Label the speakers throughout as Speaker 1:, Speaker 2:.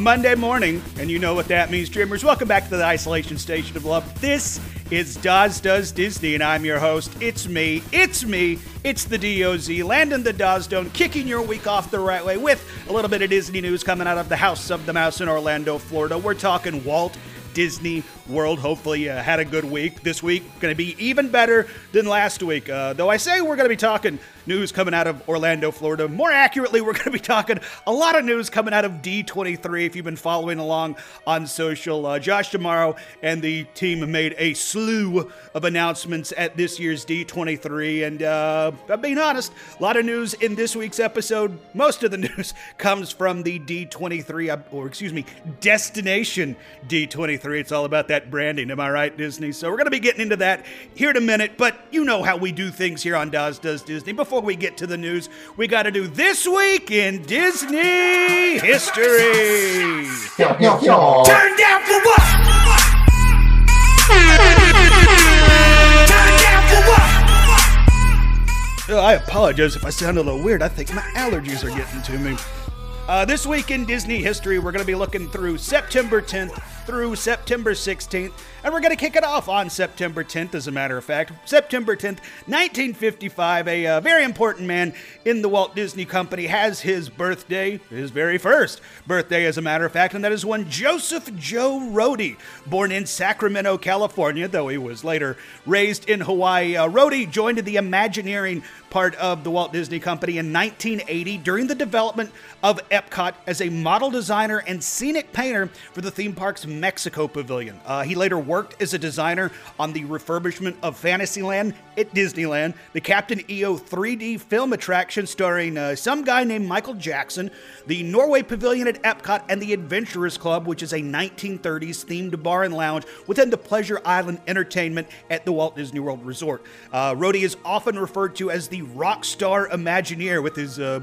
Speaker 1: on Monday morning, and you know what that means, dreamers. Welcome back to the Isolation Station of Love. This is Doz Does Disney, and I'm your host. It's me, it's me, it's the DOZ, Landon the Dawsdome, kicking your week off the right way with a little bit of Disney news coming out of the House of the Mouse in Orlando, Florida. We're talking Walt Disney World. Hopefully, uh, had a good week. This week, going to be even better than last week. Uh, though I say we're going to be talking news coming out of Orlando, Florida. More accurately, we're going to be talking a lot of news coming out of D23. If you've been following along on social, uh, Josh D'Amaro and the team made a slew of announcements at this year's D23. And uh, I'm being honest, a lot of news in this week's episode. Most of the news comes from the D23, uh, or excuse me, Destination D23. It's all about that branding. Am I right, Disney? So we're going to be getting into that here in a minute. But you know how we do things here on Doz Does Disney. Before we get to the news, we got to do This Week in Disney History. Turn down for what? Turn down for what? Oh, I apologize if I sound a little weird. I think my allergies are getting to me. Uh, this week in Disney history, we're going to be looking through September 10th through September 16th, and we're going to kick it off on September 10th, as a matter of fact. September 10th, 1955, a uh, very important man in the Walt Disney Company has his birthday, his very first birthday, as a matter of fact, and that is one Joseph Joe Rohde, born in Sacramento, California, though he was later raised in Hawaii. Uh, Rohde joined the Imagineering part of the Walt Disney Company in 1980 during the development of Epcot as a model designer and scenic painter for the theme park's Mexico Pavilion. Uh, he later worked as a designer on the refurbishment of Fantasyland at Disneyland, the Captain EO 3D film attraction starring uh, some guy named Michael Jackson, the Norway Pavilion at Epcot, and the Adventurers Club, which is a 1930s themed bar and lounge within the Pleasure Island Entertainment at the Walt Disney World Resort. Uh, is often referred to as the rock star Imagineer with his uh,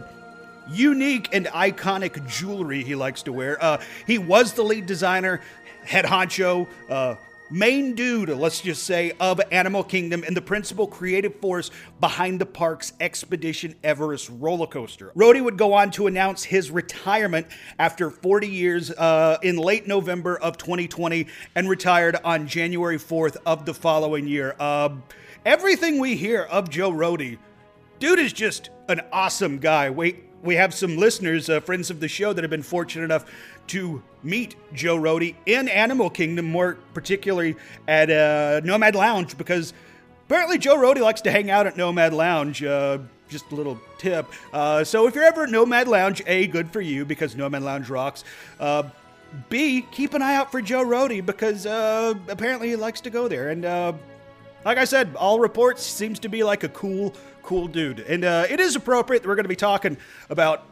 Speaker 1: unique and iconic jewelry he likes to wear. Uh, he was the lead designer, head honcho, uh, main dude, let's just say, of Animal Kingdom and the principal creative force behind the park's Expedition Everest roller coaster. Rohde would go on to announce his retirement after 40 years uh, in late November of 2020 and retired on January 4th of the following year. Uh, everything we hear of Joe Rohde, dude is just an awesome guy. Wait, we have some listeners, uh, friends of the show, that have been fortunate enough to meet Joe Rohde in Animal Kingdom, more particularly at uh, Nomad Lounge, because apparently Joe Rohde likes to hang out at Nomad Lounge. Uh, just a little tip. Uh, so if you're ever at Nomad Lounge, A, good for you because Nomad Lounge rocks. Uh, B, keep an eye out for Joe Rohde because uh, apparently he likes to go there. And like I said, all reports seems to be like a cool, cool dude. And uh, it is appropriate that we're going to be talking about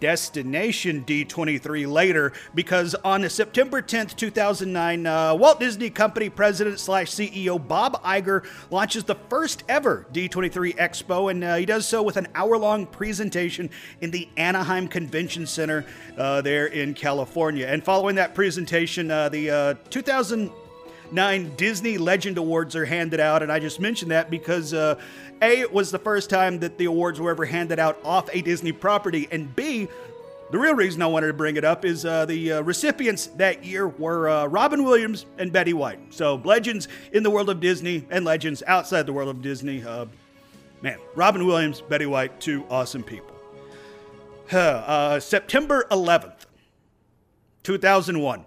Speaker 1: Destination D23 later because on September 10th, 2009, uh, Walt Disney Company president slash CEO Bob Iger launches the first ever D23 Expo, and uh, he does so with an hour long presentation in the Anaheim Convention Center uh, there in California. And following that presentation, uh, the uh, 2000 nine Disney Legend Awards are handed out, and I just mentioned that because uh, A, it was the first time that the awards were ever handed out off a Disney property, and B, the real reason I wanted to bring it up is uh, the uh, recipients that year were uh, Robin Williams and Betty White. So, legends in the world of Disney and legends outside the world of Disney. Uh, man, Robin Williams, Betty White, two awesome people. Uh, September 11th, 2001.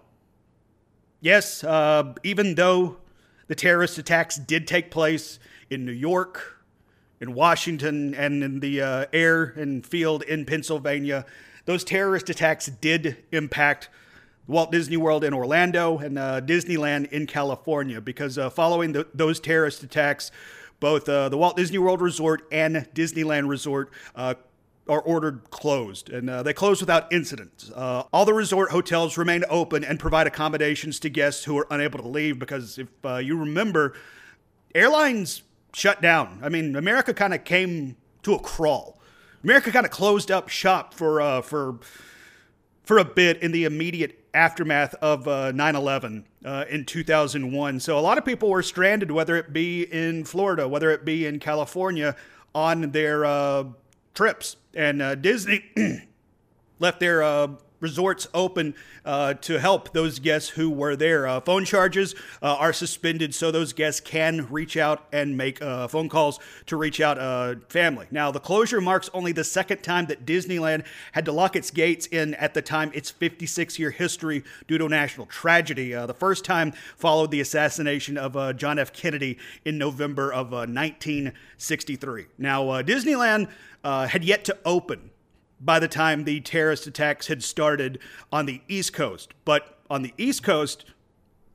Speaker 1: Yes, uh, even though the terrorist attacks did take place in New York, in Washington, and in the uh, air and field in Pennsylvania, those terrorist attacks did impact Walt Disney World in Orlando and uh, Disneyland in California because uh, following the, those terrorist attacks, both uh, the Walt Disney World Resort and Disneyland Resort uh, are ordered closed, and uh, they close without incident. Uh, all the resort hotels remain open and provide accommodations to guests who are unable to leave because if uh, you remember, airlines shut down. I mean, America kind of came to a crawl. America kind of closed up shop for uh, for for a bit in the immediate aftermath of uh, 9/11 uh, in 2001. So a lot of people were stranded, whether it be in Florida, whether it be in California, on their trips, and uh, Disney left their uh, resorts open uh, to help those guests who were there. Uh, phone charges uh, are suspended so those guests can reach out and make uh, phone calls to reach out uh, family. Now, the closure marks only the second time that Disneyland had to lock its gates in at the time its 56 year history due to a national tragedy. Uh, the first time followed the assassination of John F. Kennedy in November of 1963. Now, Disneyland had yet to open by the time the terrorist attacks had started on the East Coast. But on the East Coast,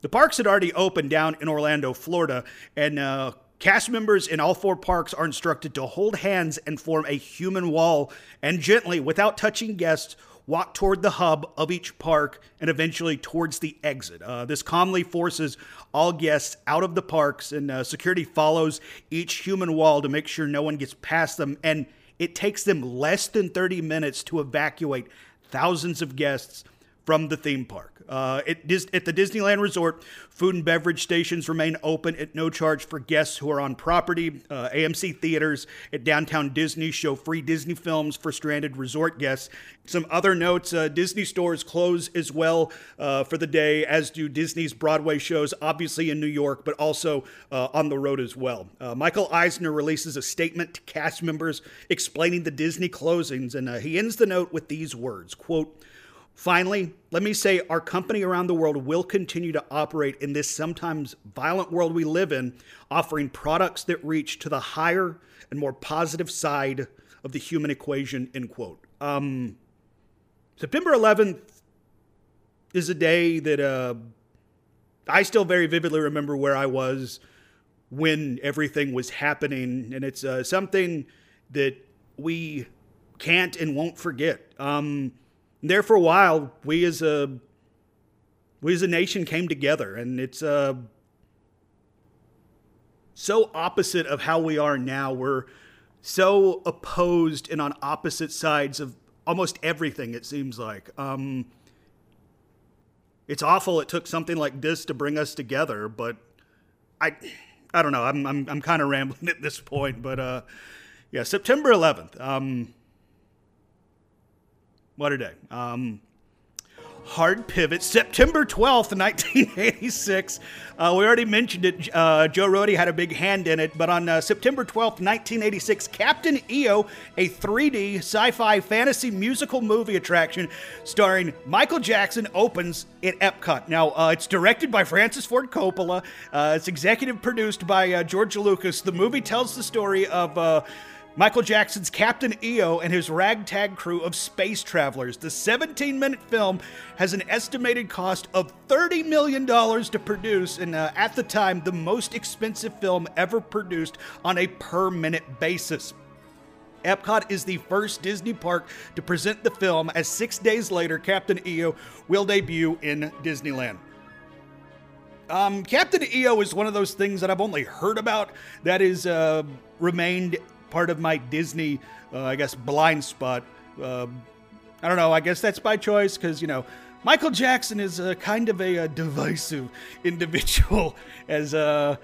Speaker 1: the parks had already opened down in Orlando, Florida, and uh, cast members in all four parks are instructed to hold hands and form a human wall and gently, without touching guests, walk toward the hub of each park and eventually towards the exit. Uh, this calmly forces all guests out of the parks, and uh, security follows each human wall to make sure no one gets past them. And it takes them less than 30 minutes to evacuate thousands of guests from the theme park. Uh, at, at, the Disneyland Resort, food and beverage stations remain open at no charge for guests who are on property. Uh, AMC theaters at downtown Disney show free Disney films for stranded resort guests. Some other notes uh, Disney stores close as well uh, for the day, as do Disney's Broadway shows, obviously in New York, but also uh, on the road as well. Uh, Michael Eisner releases a statement to cast members explaining the Disney closings, and he ends the note with these words quote, Finally, let me say our company around the world will continue to operate in this sometimes violent world we live in, offering products that reach to the higher and more positive side of the human equation, end quote. Um, September 11th is a day that uh, I still very vividly remember where I was when everything was happening, and it's uh, something that we can't and won't forget. Um, there for a while, we as a we as a nation came together, and it's uh, so opposite of how we are now. We're so opposed and on opposite sides of almost everything. It seems like. Um, it's awful. It took something like this to bring us together, but I, I don't know. I'm I'm I'm kind of rambling at this point, but uh, yeah, September 11th. Um, what a day. Um, hard pivot. September 12th, 1986. Uh, we already mentioned it. Uh, Joe Rohde had a big hand in it, but on uh, September 12th, 1986, Captain EO, a 3D sci fi fantasy musical movie attraction starring Michael Jackson, opens at Epcot. Now, uh, it's directed by Francis Ford Coppola, uh, it's executive produced by uh, George Lucas. The movie tells the story of Michael Jackson's Captain EO and his ragtag crew of space travelers. The 17 minute film has an estimated cost of $30 million to produce, and uh, at the time, the most expensive film ever produced on a per minute basis. Epcot is the first Disney park to present the film, as six days later, Captain EO will debut in Disneyland. Um, Captain EO is one of those things that I've only heard about that is uh, remained part of my Disney, uh, I guess, blind spot. Uh, I don't know. I guess that's by choice because, you know, Michael Jackson is a kind of a, a divisive individual, as uh,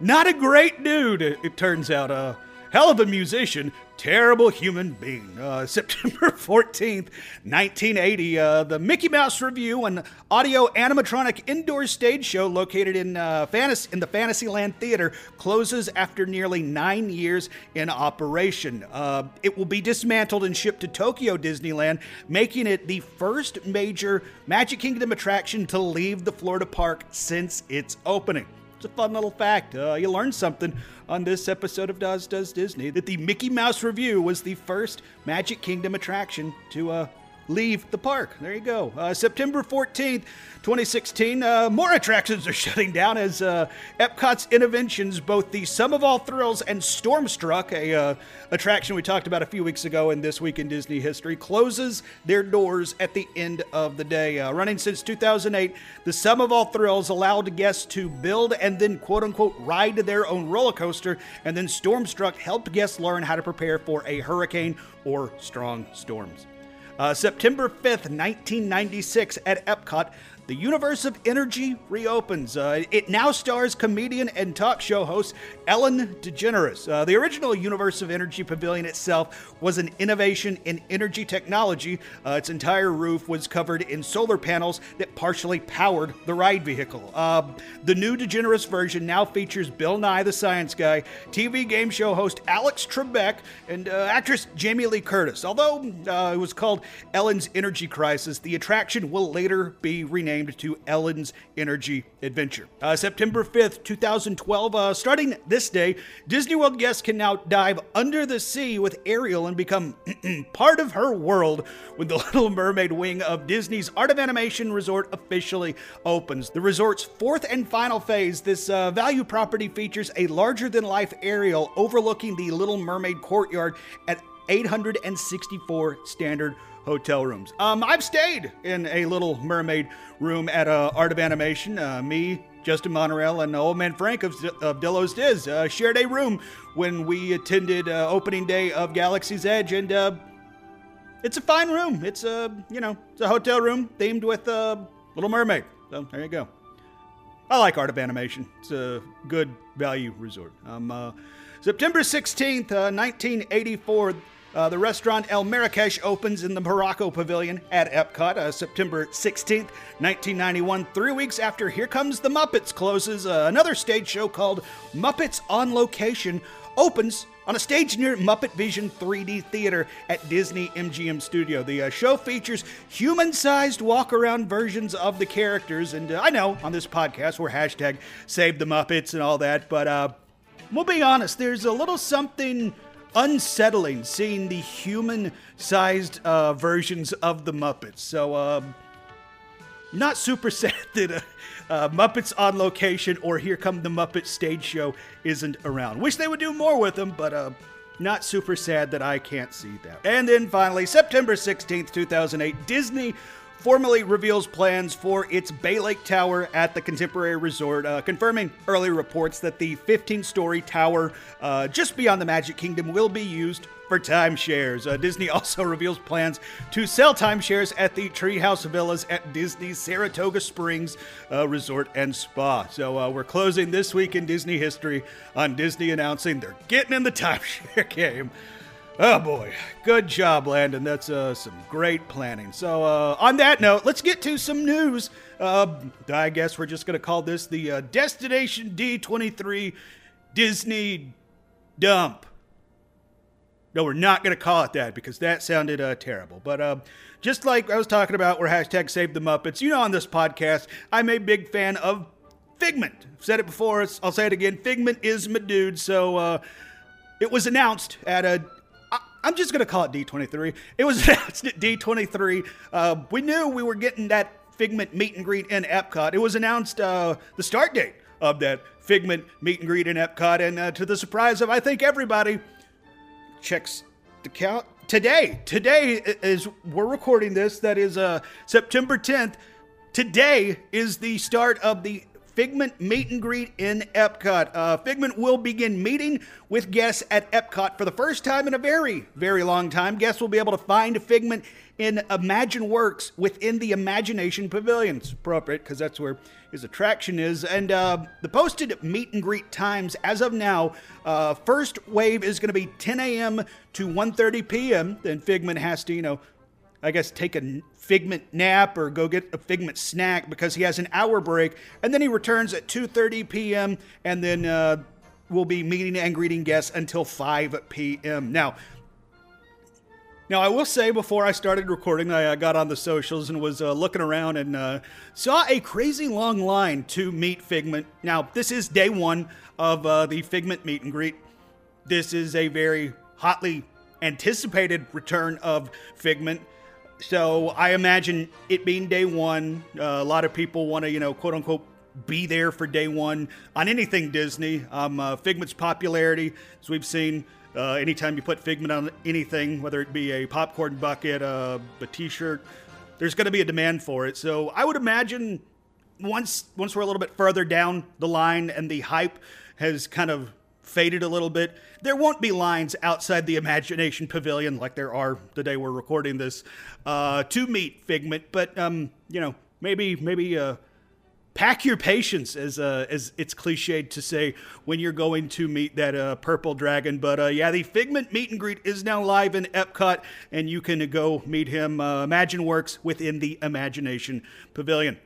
Speaker 1: not a great dude, it, it turns out. Uh, hell of a musician, terrible human being. Uh, September 14th, 1980, uh, the Mickey Mouse Review, an audio animatronic indoor stage show located in, uh, Fantasy, in the Fantasyland Theater, closes after nearly nine years in operation. Uh, it will be dismantled and shipped to Tokyo Disneyland, making it the first major Magic Kingdom attraction to leave the Florida park since its opening. It's a fun little fact. Uh, you learned something on this episode of Doz Does Disney that the Mickey Mouse Revue was the first Magic Kingdom attraction to uh, leave the park. There you go. Uh, September 14th, 2016, uh, more attractions are shutting down as uh, Epcot's Innoventions, both the Sum of All Thrills and Stormstruck, a uh, attraction we talked about a few weeks ago in This Week in Disney History, closes their doors at the end of the day. Uh, running since 2008, the Sum of All Thrills allowed guests to build and then quote unquote ride their own roller coaster, and then Stormstruck helped guests learn how to prepare for a hurricane or strong storms. Uh, September 5th, 1996, at Epcot, the universe of energy reopens. Uh, it now stars comedian and talk show host Ellen DeGeneres. Uh, the original Universe of Energy Pavilion itself was an innovation in energy technology. Uh, its entire roof was covered in solar panels that partially powered the ride vehicle. Uh, the new DeGeneres version now features Bill Nye the Science Guy, TV game show host Alex Trebek, and uh, actress Jamie Lee Curtis. Although uh, it was called Ellen's Energy Crisis, the attraction will later be renamed named to Ellen's Energy Adventure. Uh, September 5th, 2012, uh, starting this day, Disney World guests can now dive under the sea with Ariel and become part of her world when the Little Mermaid wing of Disney's Art of Animation Resort officially opens. The resort's fourth and final phase, this uh, value property features a larger than life Ariel overlooking the Little Mermaid courtyard at 864 standard hotel rooms. Um, I've stayed in a Little Mermaid room at uh, Art of Animation. Uh, me, Justin Monorail, and Old Man Frank of, of Dillo's Diz uh, shared a room when we attended uh, opening day of Galaxy's Edge, and uh, it's a fine room. It's a you know it's a hotel room themed with uh, Little Mermaid. So there you go. I like Art of Animation. It's a good value resort. Um, September 16th, 1984. Uh, the restaurant El Marrakesh opens in the Morocco Pavilion at Epcot uh, September 16th, 1991. Three weeks after Here Comes the Muppets closes, uh, another stage show called Muppets on Location opens on a stage near Muppet Vision 3D Theater at Disney MGM Studio. The uh, show features human sized walk around versions of the characters. And uh, I know on this podcast we're hashtag save the Muppets and all that, but uh, we'll be honest, there's a little something unsettling seeing the human sized uh, versions of the Muppets. So, um, not super sad that uh, uh, Muppets on location or Here Come the Muppet stage show isn't around. Wish they would do more with them, but uh, not super sad that I can't see that. And then finally, September 16th, 2008, Disney formally reveals plans for its Bay Lake Tower at the Contemporary Resort, uh, confirming early reports that the 15 story tower uh, just beyond the Magic Kingdom will be used for timeshares. Uh, Disney also reveals plans to sell timeshares at the Treehouse Villas at Disney's Saratoga Springs uh, Resort and Spa. So uh, we're closing this week in Disney history on Disney announcing they're getting in the timeshare game. Oh boy, good job, Landon. That's uh, some great planning. So, uh, on that note, let's get to some news. Uh, I guess we're just going to call this the uh, Destination D23 Disney Dump. No, we're not going to call it that because that sounded uh, terrible. But uh, just like I was talking about, we're hashtag Save the Muppets. You know, on this podcast, I'm a big fan of Figment. I've said it before. I'll say it again. Figment is my dude. So. Uh, it was announced at a I'm just going to call it D23. It was announced at D23. Uh, we knew we were getting that Figment meet and greet in Epcot. It was announced uh, the start date of that Figment meet and greet in Epcot, and uh, to the surprise of I think everybody, checks the count today. Today is we're recording this. That is uh, September 10th. Today is the start of the Figment meet and greet in Epcot. Uh, Figment will begin meeting with guests at Epcot for the first time in a very, very long time. Guests will be able to find Figment in Imagine Works within the Imagination Pavilion. It's appropriate because that's where his attraction is. And uh, the posted meet and greet times as of now, uh, first wave is going to be 10 a.m. to 1:30 p.m. Then Figment has to, you know, I guess, take a Figment nap or go get a Figment snack because he has an hour break, and then he returns at 2:30 p.m. and then uh, we'll be meeting and greeting guests until 5 p.m. Now, now, I will say before I started recording, I got on the socials and was uh, looking around and uh, saw a crazy long line to meet Figment. Now, this is day one of uh, the Figment meet and greet. This is a very hotly anticipated return of Figment. So I imagine it being day one, uh, a lot of people want to, you know, quote unquote, be there for day one on anything Disney. Um, uh, Figment's popularity, as we've seen, uh, anytime you put Figment on anything, whether it be a popcorn bucket, uh, a T-shirt, there's going to be a demand for it. So I would imagine once once we're a little bit further down the line and the hype has kind of faded a little bit. There won't be lines outside the Imagination Pavilion like there are the day we're recording this uh, to meet Figment, but um, you know, maybe maybe uh, pack your patience, as uh, as it's cliched to say when you're going to meet that uh, purple dragon. But uh, yeah, the Figment meet and greet is now live in Epcot, and you can go meet him. Uh, Imagine Works within the Imagination Pavilion.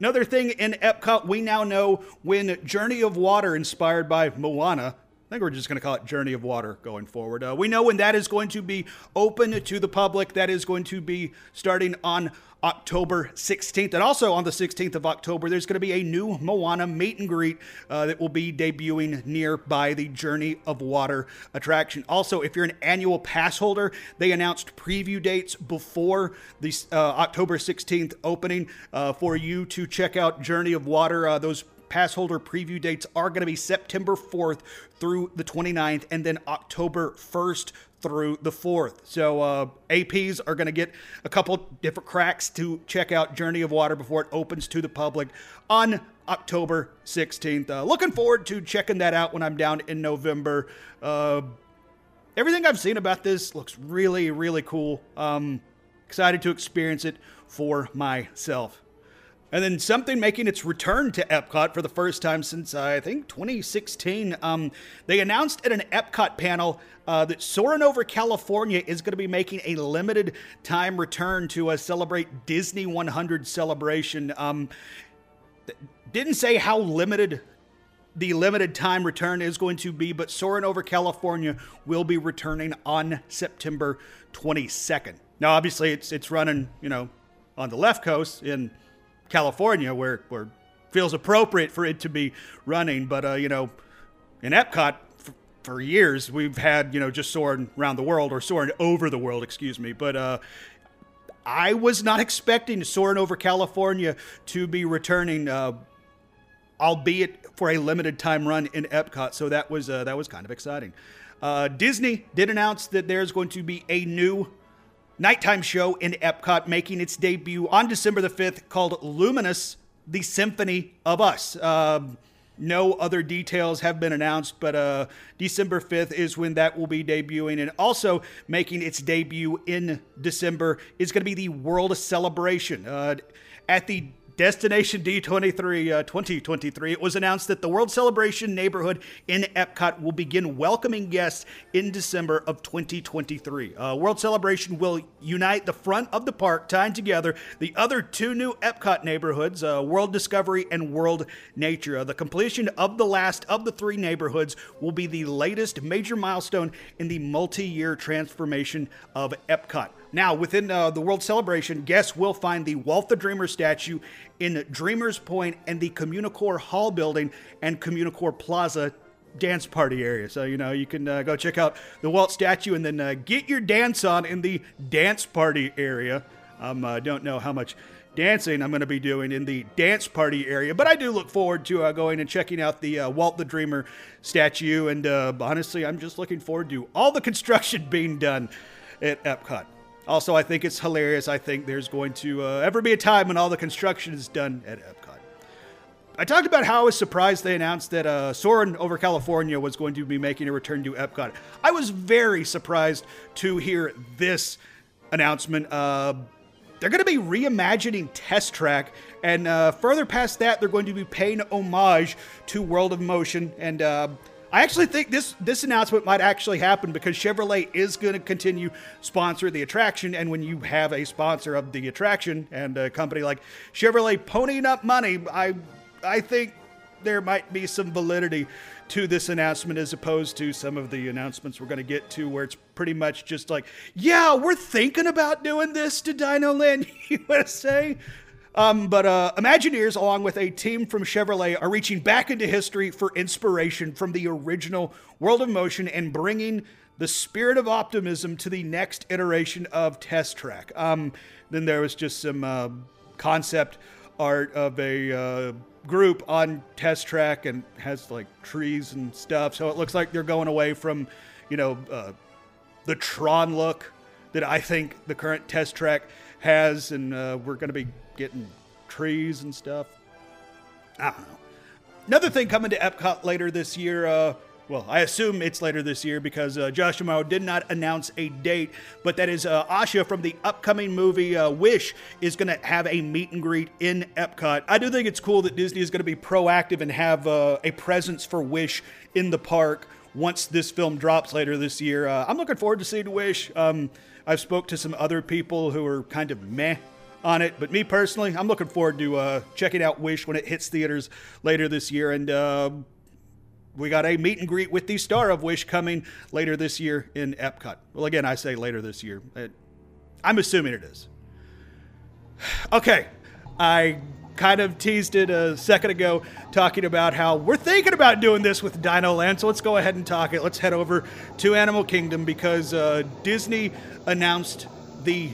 Speaker 1: Another thing in Epcot, we now know when Journey of Water, inspired by Moana, I think we're just going to call it Journey of Water going forward. Uh, we know when that is going to be open to the public. That is going to be starting on October 16th. And also on the 16th of October, there's going to be a new Moana meet and greet uh, that will be debuting nearby the Journey of Water attraction. Also, if you're an annual pass holder, they announced preview dates before the uh, October 16th opening uh, for you to check out Journey of Water. Uh, those pass holder preview dates are going to be September 4th through the 29th and then October 1st through the 4th. So uh, APs are going to get a couple different cracks to check out Journey of Water before it opens to the public on October 16th. Uh, looking forward to checking that out when I'm down in November. Uh, everything I've seen about this looks really, really cool. Um, excited to experience it for myself. And then something making its return to Epcot for the first time since uh, I think 2016. Um, they announced at an Epcot panel uh, that Soarin' Over California is going to be making a limited time return to uh, celebrate Disney 100 celebration. Um, didn't say how limited the limited time return is going to be, but Soarin' Over California will be returning on September 22nd. Now, obviously, it's it's running, you know, on the left coast in California, where where feels appropriate for it to be running. But uh, you know, in Epcot for, for, years we've had you know just soaring around the world or soaring over the world, excuse me. But uh, I was not expecting soaring over California to be returning, uh, albeit for a limited time run in Epcot. So that was uh, that was kind of exciting. Uh, Disney did announce that there's going to be a new nighttime show in Epcot making its debut on December the 5th called Luminous, the Symphony of Us. Uh, no other details have been announced, but uh, December 5th is when that will be debuting. And also making its debut in December is going to be the World Celebration. Uh, at the Destination D23 uh, 2023, it was announced that the World Celebration neighborhood in Epcot will begin welcoming guests in December of 2023. Uh, World Celebration will unite the front of the park, tying together the other two new Epcot neighborhoods, uh, World Discovery and World Nature. Uh, the completion of the last of the three neighborhoods will be the latest major milestone in the multi year transformation of Epcot. Now, within uh, the World Celebration, guests will find the Walt the Dreamer statue in Dreamers Point and the Communicore Hall building and Communicore Plaza dance party area. So, you know, you can uh, go check out the Walt statue and then uh, get your dance on in the dance party area. I um, uh, don't know how much dancing I'm going to be doing in the dance party area, but I do look forward to uh, going and checking out the uh, Walt the Dreamer statue. And uh, honestly, I'm just looking forward to all the construction being done at Epcot. Also, I think it's hilarious. I think there's going to uh, ever be a time when all the construction is done at Epcot. I talked about how I was surprised they announced that uh, Soarin' over California was going to be making a return to Epcot. I was very surprised to hear this announcement. Uh, they're going to be reimagining Test Track, and uh, further past that, they're going to be paying homage to World of Motion. And uh, I actually think this this announcement might actually happen because Chevrolet is going to continue sponsor the attraction, and when you have a sponsor of the attraction and a company like Chevrolet ponying up money, I I think there might be some validity to this announcement as opposed to some of the announcements we're going to get to where it's pretty much just like, yeah, we're thinking about doing this to Dino Land USA. Um, but uh, Imagineers, along with a team from Chevrolet, are reaching back into history for inspiration from the original World of Motion and bringing the spirit of optimism to the next iteration of Test Track. Um, then there was just some uh, concept art of a uh, group on Test Track and has like trees and stuff. So it looks like they're going away from, you know, uh, the Tron look that I think the current Test Track has, and uh, we're going to be getting trees and stuff. I don't know. Another thing coming to Epcot later this year, uh, well, I assume it's later this year because uh, Josh D'Amaro did not announce a date, but that is uh, Asha from the upcoming movie uh, Wish is going to have a meet and greet in Epcot. I do think it's cool that Disney is going to be proactive and have uh, a presence for Wish in the park once this film drops later this year. Uh, I'm looking forward to seeing Wish. Um, I've spoke to some other people who are kind of meh on it. But me personally, I'm looking forward to uh, checking out Wish when it hits theaters later this year. And uh, we got a meet and greet with the star of Wish coming later this year in Epcot. Well, again, I say later this year. It, I'm assuming it is. Okay, I kind of teased it a second ago, talking about how we're thinking about doing this with Dino Land. So let's go ahead and talk it. Let's head over to Animal Kingdom because uh, Disney announced the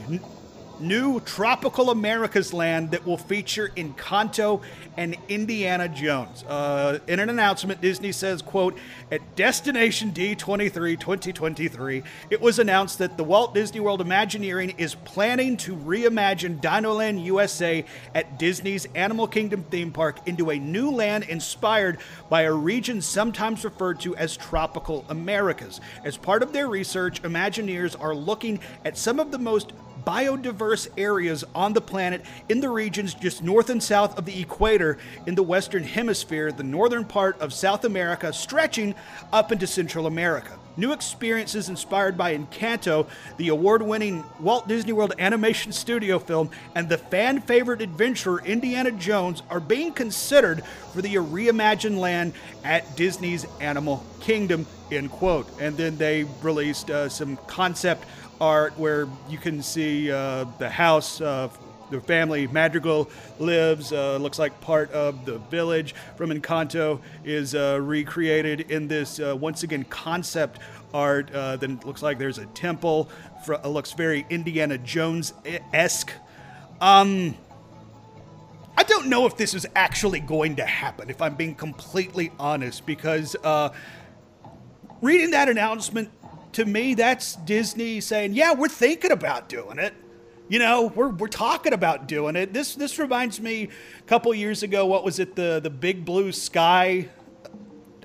Speaker 1: new tropical America's land that will feature Encanto and Indiana Jones. Uh, in an announcement, Disney says, quote, at Destination D23 2023, it was announced that the Walt Disney World Imagineering is planning to reimagine Dinoland USA at Disney's Animal Kingdom theme park into a new land inspired by a region sometimes referred to as tropical Americas. As part of their research, Imagineers are looking at some of the most biodiverse areas on the planet in the regions just north and south of the equator in the Western Hemisphere, the northern part of South America, stretching up into Central America. New experiences inspired by Encanto, the award winning Walt Disney World animation studio film, and the fan favorite adventurer Indiana Jones are being considered for the reimagined land at Disney's Animal Kingdom. End quote. And then they released uh, some concept art where you can see uh, the house uh, the family Madrigal lives. Uh, looks like part of the village from Encanto is uh, recreated in this uh, once again concept art. Uh, then looks like there's a temple. For, uh, looks very Indiana Jones esque. Um, I don't know if this is actually going to happen. If I'm being completely honest, because reading that announcement to me, that's Disney saying, "Yeah, we're thinking about doing it." You know, we're, we're talking about doing it. This this reminds me a couple years ago. What was it? The the Big Blue Sky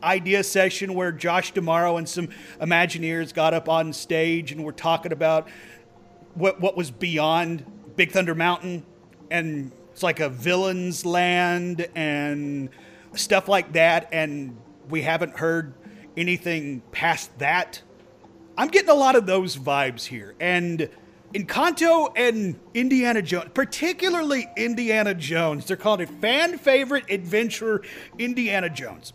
Speaker 1: idea session where Josh D'Amaro and some Imagineers got up on stage and were talking about what what was beyond Big Thunder Mountain, and it's like a villain's land and stuff like that. And we haven't heard anything past that. I'm getting a lot of those vibes here, and Encanto and Indiana Jones, particularly Indiana Jones, they're called a fan favorite adventurer Indiana Jones.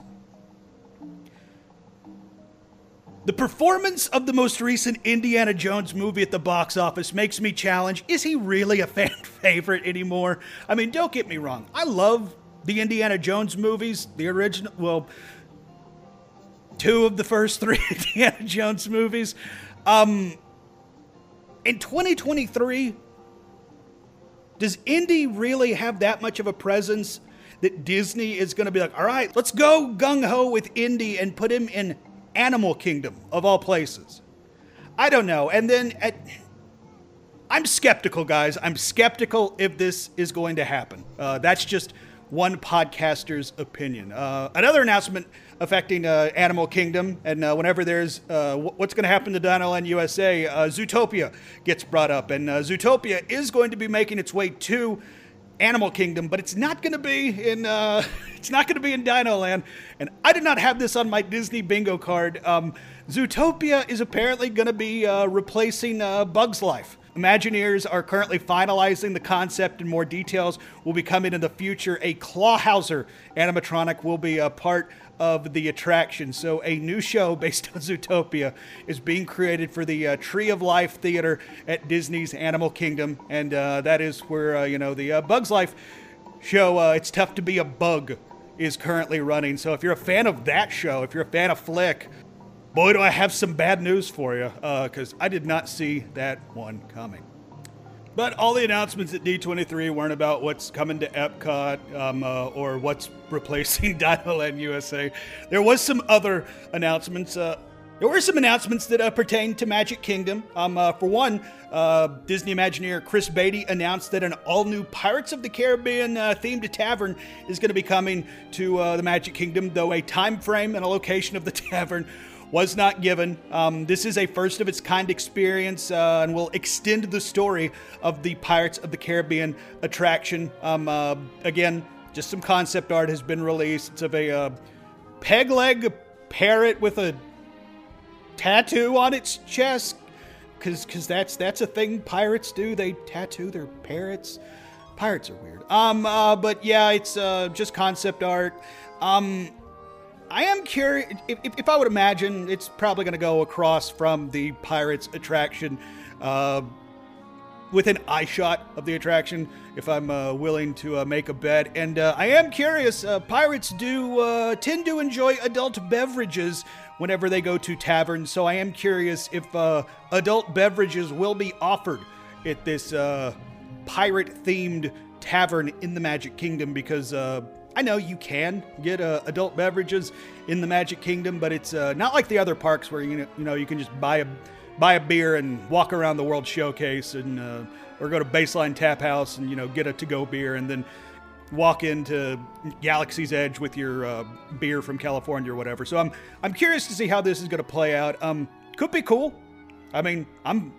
Speaker 1: The performance of the most recent Indiana Jones movie at the box office makes me challenge is he really a fan favorite anymore? I mean, don't get me wrong. I love the Indiana Jones movies, the original, well, two of the first three Indiana Jones movies. Um, in 2023, does Indy really have that much of a presence that Disney is going to be like, all right, let's go gung ho with Indy and put him in Animal Kingdom of all places? I don't know. And then at, I'm skeptical, guys. I'm skeptical if this is going to happen. Uh, that's just one podcaster's opinion. Uh, another announcement affecting uh, Animal Kingdom, and uh, whenever there's uh, what's going to happen to Dino Dinoland USA, uh, Zootopia gets brought up, and uh, Zootopia is going to be making its way to Animal Kingdom, but it's not going to be in it's not going to be in Dinoland. And I did not have this on my Disney bingo card. Um, Zootopia is apparently going to be replacing Bugs Life. Imagineers are currently finalizing the concept and more details will be coming in the future. A Clawhauser animatronic will be a part of the attraction. So, a new show based on Zootopia is being created for the uh, Tree of Life Theater at Disney's Animal Kingdom, and uh, that is where uh, you know the uh, Bugs Life show. Uh, it's tough to be a bug is currently running. So, if you're a fan of that show, if you're a fan of Flick, boy, do I have some bad news for you because uh, I did not see that one coming. But all the announcements at D23 weren't about what's coming to Epcot um, uh, or what's replacing Dinoland USA. There was some other announcements. Uh, There were some announcements that uh, pertain to Magic Kingdom. Um, uh, for one, uh, Disney Imagineer Chris Beatty announced that an all-new Pirates of the Caribbean uh, themed tavern is going to be coming to uh, the Magic Kingdom, though a time frame and a location of the tavern was not given. Um, this is a first of its kind experience uh, and will extend the story of the Pirates of the Caribbean attraction. Um, again, just some concept art has been released. It's of a peg leg parrot with a tattoo on its chest because because that's that's a thing pirates do. They tattoo their parrots. Pirates are weird. Um uh, but yeah it's uh, just concept art. Um i am curious if, if i would imagine it's probably going to go across from the pirates attraction uh, within eye shot of the attraction if I'm uh, willing to uh, make a bet. And uh, I am curious, pirates do tend to enjoy adult beverages whenever they go to taverns, so I am curious if uh, adult beverages will be offered at this pirate themed tavern in the Magic Kingdom because. I know you can get adult beverages in the Magic Kingdom, but it's not like the other parks where you know, you know you can just buy a buy a beer and walk around the World Showcase and uh, or go to Baseline Tap House and you know get a to-go beer and then walk into Galaxy's Edge with your uh, beer from California or whatever. So I'm I'm curious to see how this is going to play out. Um, could be cool. I mean, I'm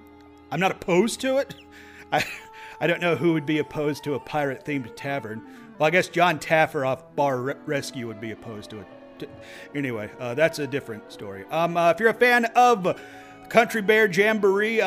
Speaker 1: I'm not opposed to it. I I don't know who would be opposed to a pirate themed tavern. Well, I guess Jon Taffer off Bar Re- Rescue would be opposed to it. Anyway, uh, that's a different story. Um, uh, if you're a fan of Country Bear Jamboree.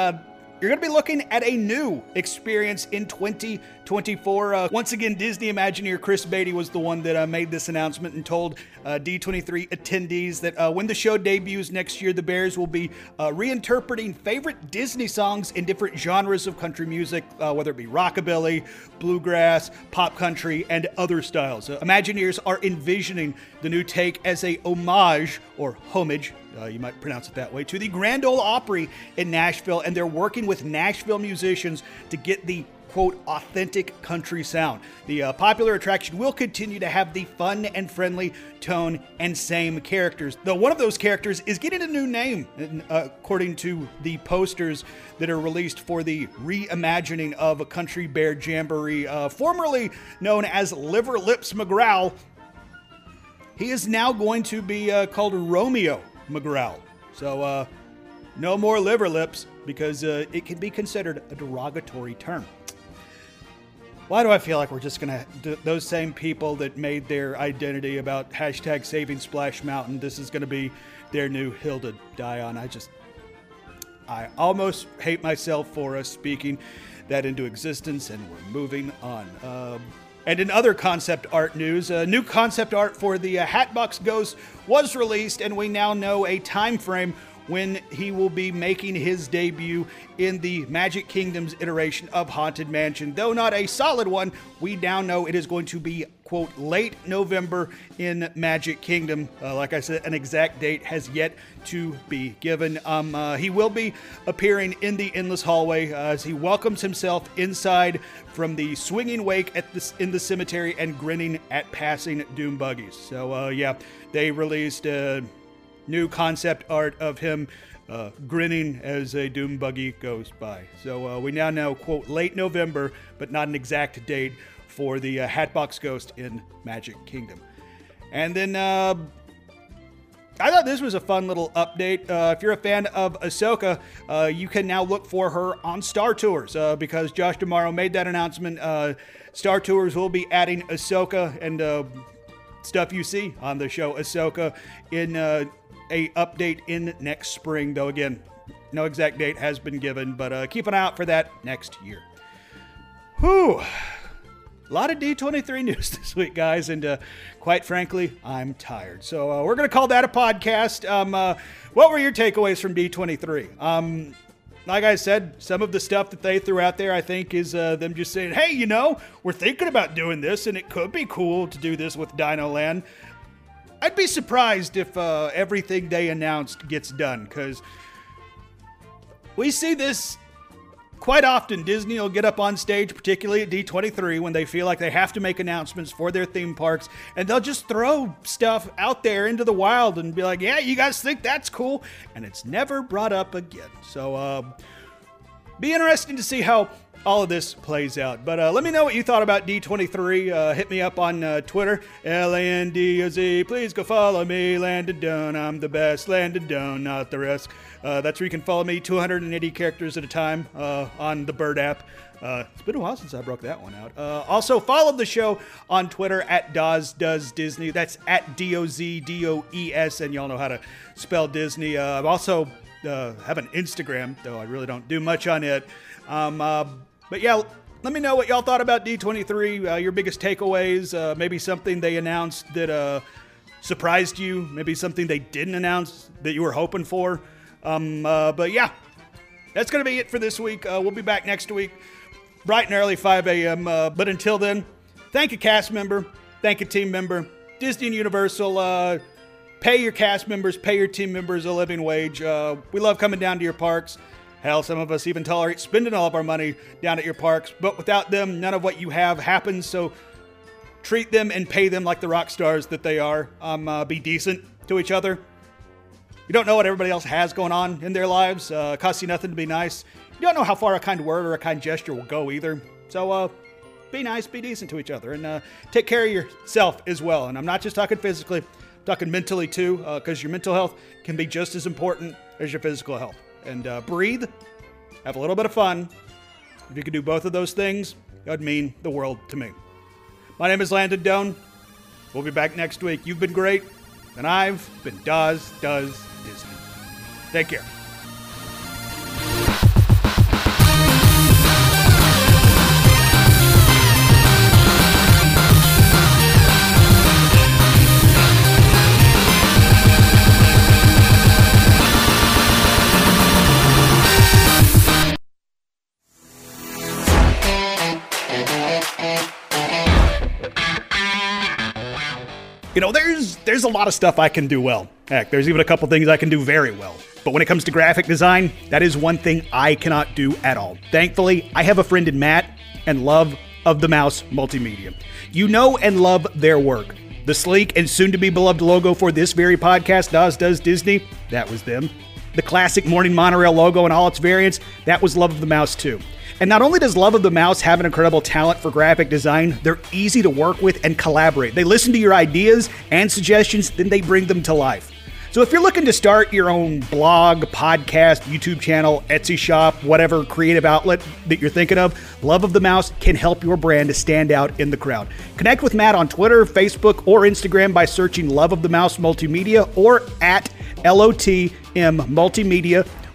Speaker 1: You're going to be looking at a new experience in 2024. Uh, once again, Disney Imagineer Chris Beatty was the one that uh, made this announcement and told uh, D23 attendees that uh, when the show debuts next year, the Bears will be uh, reinterpreting favorite Disney songs in different genres of country music, uh, whether it be rockabilly, bluegrass, pop country, and other styles. Imagineers are envisioning the new take as a homage or homage uh, you might pronounce it that way, to the Grand Ole Opry in Nashville, and they're working with Nashville musicians to get the quote authentic country sound. The uh, popular attraction will continue to have the fun and friendly tone and same characters. Though one of those characters is getting a new name, uh, according to the posters that are released for the reimagining of a Country Bear Jamboree, uh, formerly known as Liver Lips McGraw. He is now going to be uh, called Romeo McGraw. So, uh, no more liver lips because uh, it can be considered a derogatory term. Why do I feel like we're just gonna those same people that made their identity about hashtag saving Splash Mountain? This is gonna be their new hill to die on. I just, I almost hate myself for us speaking that into existence, and we're moving on. Um, and in other concept art news, a new concept art for the uh, Hatbox Ghost was released, and we now know a time frame when he will be making his debut in the Magic Kingdom's iteration of Haunted Mansion. Though not a solid one, we now know it is going to be, quote, late November in Magic Kingdom. Uh, like I said, an exact date has yet to be given. Um, uh, he will be appearing in the Endless Hallway uh, as he welcomes himself inside from the swinging wake at in the cemetery and grinning at passing doom buggies. So, uh, yeah, they released uh, new concept art of him uh, grinning as a doom buggy goes by. So uh, we now know, quote, late November, but not an exact date for the uh, Hatbox Ghost in Magic Kingdom. And then uh, I thought this was a fun little update. Uh, if you're a fan of Ahsoka, uh, you can now look for her on Star Tours uh, because Josh D'Amaro made that announcement. Uh, Star Tours will be adding Ahsoka and uh, stuff you see on the show Ahsoka in uh, a update in next spring, though again, no exact date has been given, but uh, keep an eye out for that next year. Whew. A lot of D23 news this week, guys, and uh, quite frankly, I'm tired. So uh, we're going to call that a podcast. Um, uh, what were your takeaways from D23? Um, like I said, some of the stuff that they threw out there, I think, is uh, them just saying, hey, you know, we're thinking about doing this, and it could be cool to do this with Dino Land. I'd be surprised if uh, everything they announced gets done because we see this quite often Disney will get up on stage, particularly at D23, when they feel like they have to make announcements for their theme parks, and they'll just throw stuff out there into the wild and be like, "Yeah, you guys think that's cool," and it's never brought up again. So, uh, be interesting to see how all of this plays out. But uh, let me know what you thought about D23. Uh, hit me up on uh, Twitter, L A N D O Z. Please go follow me, Landon Doan. I'm the best, Landon Doan, not the rest. Uh, that's where you can follow me 280 characters at a time uh, on the Bird app. Uh, it's been a while since I broke that one out. Also, follow the show on Twitter at Doz Does Disney. That's at D O Z D O E S, and y'all know how to spell Disney. I also have an Instagram, though I really don't do much on it. Um, but yeah, let me know what y'all thought about D23, your biggest takeaways, maybe something they announced that surprised you, maybe something they didn't announce that you were hoping for. Um, uh, but yeah, that's going to be it for this week. Uh, we'll be back next week, bright and early, 5 a.m. Uh, but until then, thank a cast member, thank a team member. Disney and Universal, uh, pay your cast members, pay your team members a living wage. Uh, we love coming down to your parks. Hell, some of us even tolerate spending all of our money down at your parks, but without them, none of what you have happens. So treat them and pay them like the rock stars that they are. Um, uh, be decent to each other. You don't know what everybody else has going on in their lives. Uh, costs you nothing to be nice. You don't know how far a kind word or a kind gesture will go either. So, uh, be nice, be decent to each other, and uh, take care of yourself as well. And I'm not just talking physically, I'm talking mentally too, because uh, your mental health can be just as important as your physical health. And uh, breathe, have a little bit of fun. If you could do both of those things, that would mean the world to me. My name is Landon Doan. We'll be back next week. You've been great, and I've been Doz, Does Disney. Take care. You know, there's there's a lot of stuff I can do well. Heck, there's even a couple things I can do very well. But when it comes to graphic design, that is one thing I cannot do at all. Thankfully, I have a friend in Matt and Love of the Mouse Multimedia. You know and love their work. The sleek and soon to be beloved logo for this very podcast, Doz Does Disney, that was them. The classic Morning Monorail logo and all its variants, that was Love of the Mouse too. And not only does Love of the Mouse have an incredible talent for graphic design, they're easy to work with and collaborate. They listen to your ideas and suggestions, then they bring them to life. So if you're looking to start your own blog, podcast, YouTube channel, Etsy shop, whatever creative outlet that you're thinking of, Love of the Mouse can help your brand to stand out in the crowd. Connect with Matt on Twitter, Facebook, or Instagram by searching Love of the Mouse Multimedia or at LOTM Multimedia